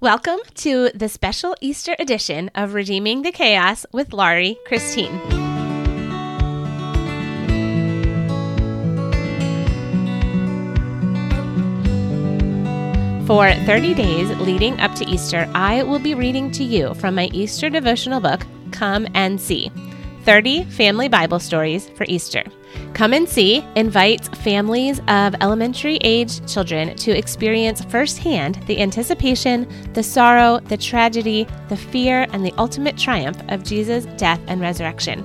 Welcome to the special Easter edition of Redeeming the Chaos with Laurie Christine. For 30 days leading up to Easter, I will be reading to you from my Easter devotional book, Come and See 30 Family Bible Stories for Easter. Come and See invites families of elementary age children to experience firsthand the anticipation, the sorrow, the tragedy, the fear, and the ultimate triumph of Jesus' death and resurrection.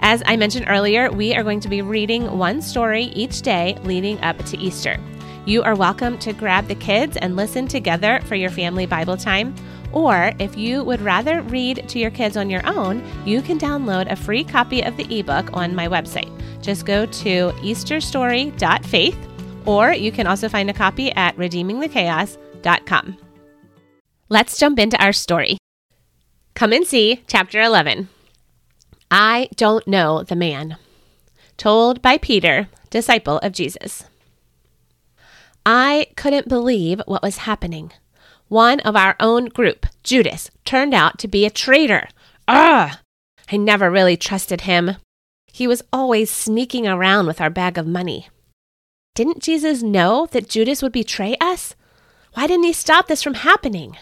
As I mentioned earlier, we are going to be reading one story each day leading up to Easter. You are welcome to grab the kids and listen together for your family Bible time. Or if you would rather read to your kids on your own, you can download a free copy of the ebook on my website. Just go to easterstory.faith, or you can also find a copy at redeemingthechaos.com. Let's jump into our story. Come and see chapter 11. I don't know the man. Told by Peter, disciple of Jesus. I couldn't believe what was happening. One of our own group, Judas, turned out to be a traitor. Ugh! I never really trusted him. He was always sneaking around with our bag of money. Didn't Jesus know that Judas would betray us? Why didn't he stop this from happening?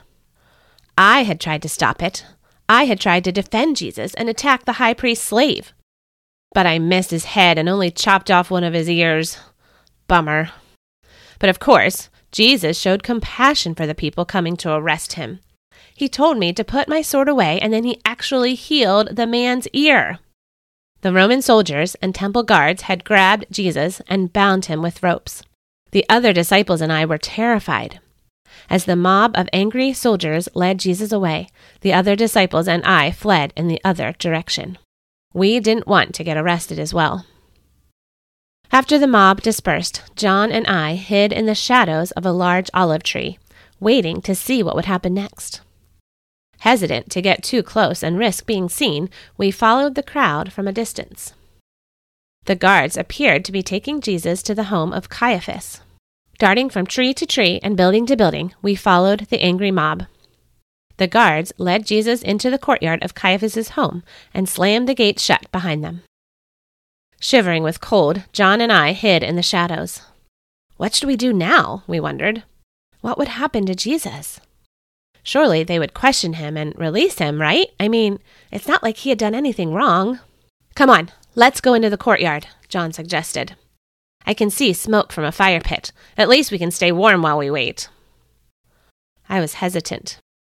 I had tried to stop it. I had tried to defend Jesus and attack the high priest's slave. But I missed his head and only chopped off one of his ears. Bummer. But of course, Jesus showed compassion for the people coming to arrest him. He told me to put my sword away, and then he actually healed the man's ear. The Roman soldiers and temple guards had grabbed Jesus and bound him with ropes. The other disciples and I were terrified. As the mob of angry soldiers led Jesus away, the other disciples and I fled in the other direction. We didn't want to get arrested as well. After the mob dispersed, John and I hid in the shadows of a large olive tree, waiting to see what would happen next. Hesitant to get too close and risk being seen, we followed the crowd from a distance. The guards appeared to be taking Jesus to the home of Caiaphas. Darting from tree to tree and building to building, we followed the angry mob. The guards led Jesus into the courtyard of Caiaphas's home and slammed the gate shut behind them. Shivering with cold, John and I hid in the shadows. What should we do now? we wondered. What would happen to Jesus? Surely they would question him and release him, right? I mean, it's not like he had done anything wrong. Come on, let's go into the courtyard, John suggested. I can see smoke from a fire pit. At least we can stay warm while we wait. I was hesitant.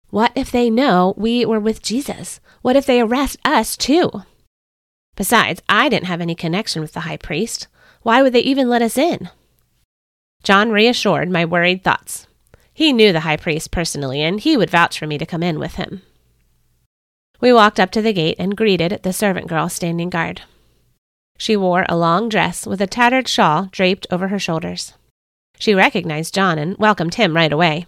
What if they know we were with Jesus? What if they arrest us too? Besides, I didn't have any connection with the high priest. Why would they even let us in? John reassured my worried thoughts. He knew the high priest personally, and he would vouch for me to come in with him. We walked up to the gate and greeted the servant girl standing guard. She wore a long dress with a tattered shawl draped over her shoulders. She recognized John and welcomed him right away.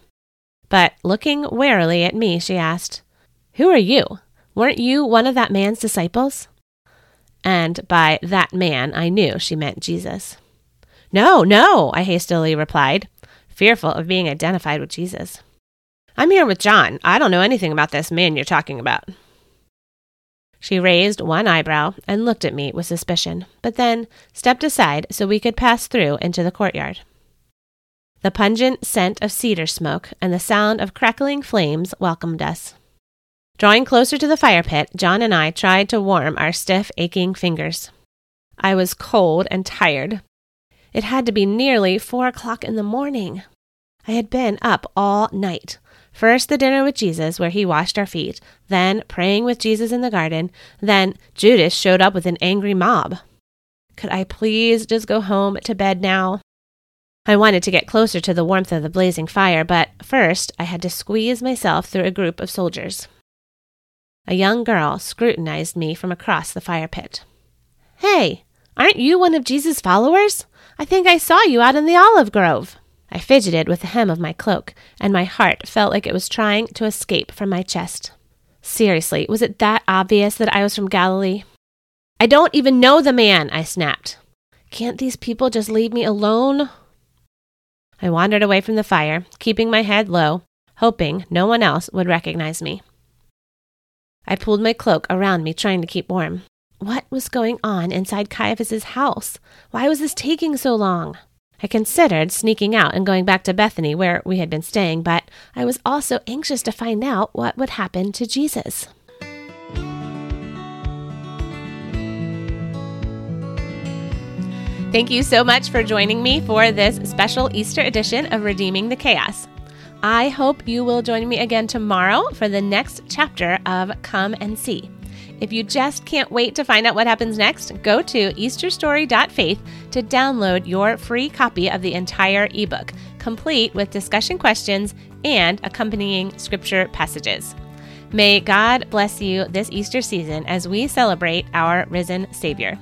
But looking warily at me, she asked, Who are you? Weren't you one of that man's disciples? And by that man I knew she meant Jesus. No, no, I hastily replied, fearful of being identified with Jesus. I'm here with John. I don't know anything about this man you're talking about. She raised one eyebrow and looked at me with suspicion, but then stepped aside so we could pass through into the courtyard. The pungent scent of cedar smoke and the sound of crackling flames welcomed us. Drawing closer to the fire pit, John and I tried to warm our stiff, aching fingers. I was cold and tired. It had to be nearly four o'clock in the morning. I had been up all night. First, the dinner with Jesus, where he washed our feet, then praying with Jesus in the garden, then Judas showed up with an angry mob. Could I please just go home to bed now? I wanted to get closer to the warmth of the blazing fire, but first I had to squeeze myself through a group of soldiers. A young girl scrutinized me from across the fire pit. Hey, aren't you one of Jesus' followers? I think I saw you out in the olive grove. I fidgeted with the hem of my cloak, and my heart felt like it was trying to escape from my chest. Seriously, was it that obvious that I was from Galilee? I don't even know the man, I snapped. Can't these people just leave me alone? I wandered away from the fire, keeping my head low, hoping no one else would recognize me. I pulled my cloak around me, trying to keep warm. What was going on inside Caiaphas's house? Why was this taking so long? I considered sneaking out and going back to Bethany where we had been staying, but I was also anxious to find out what would happen to Jesus. Thank you so much for joining me for this special Easter edition of Redeeming the Chaos. I hope you will join me again tomorrow for the next chapter of Come and See. If you just can't wait to find out what happens next, go to easterstory.faith to download your free copy of the entire ebook, complete with discussion questions and accompanying scripture passages. May God bless you this Easter season as we celebrate our risen Savior.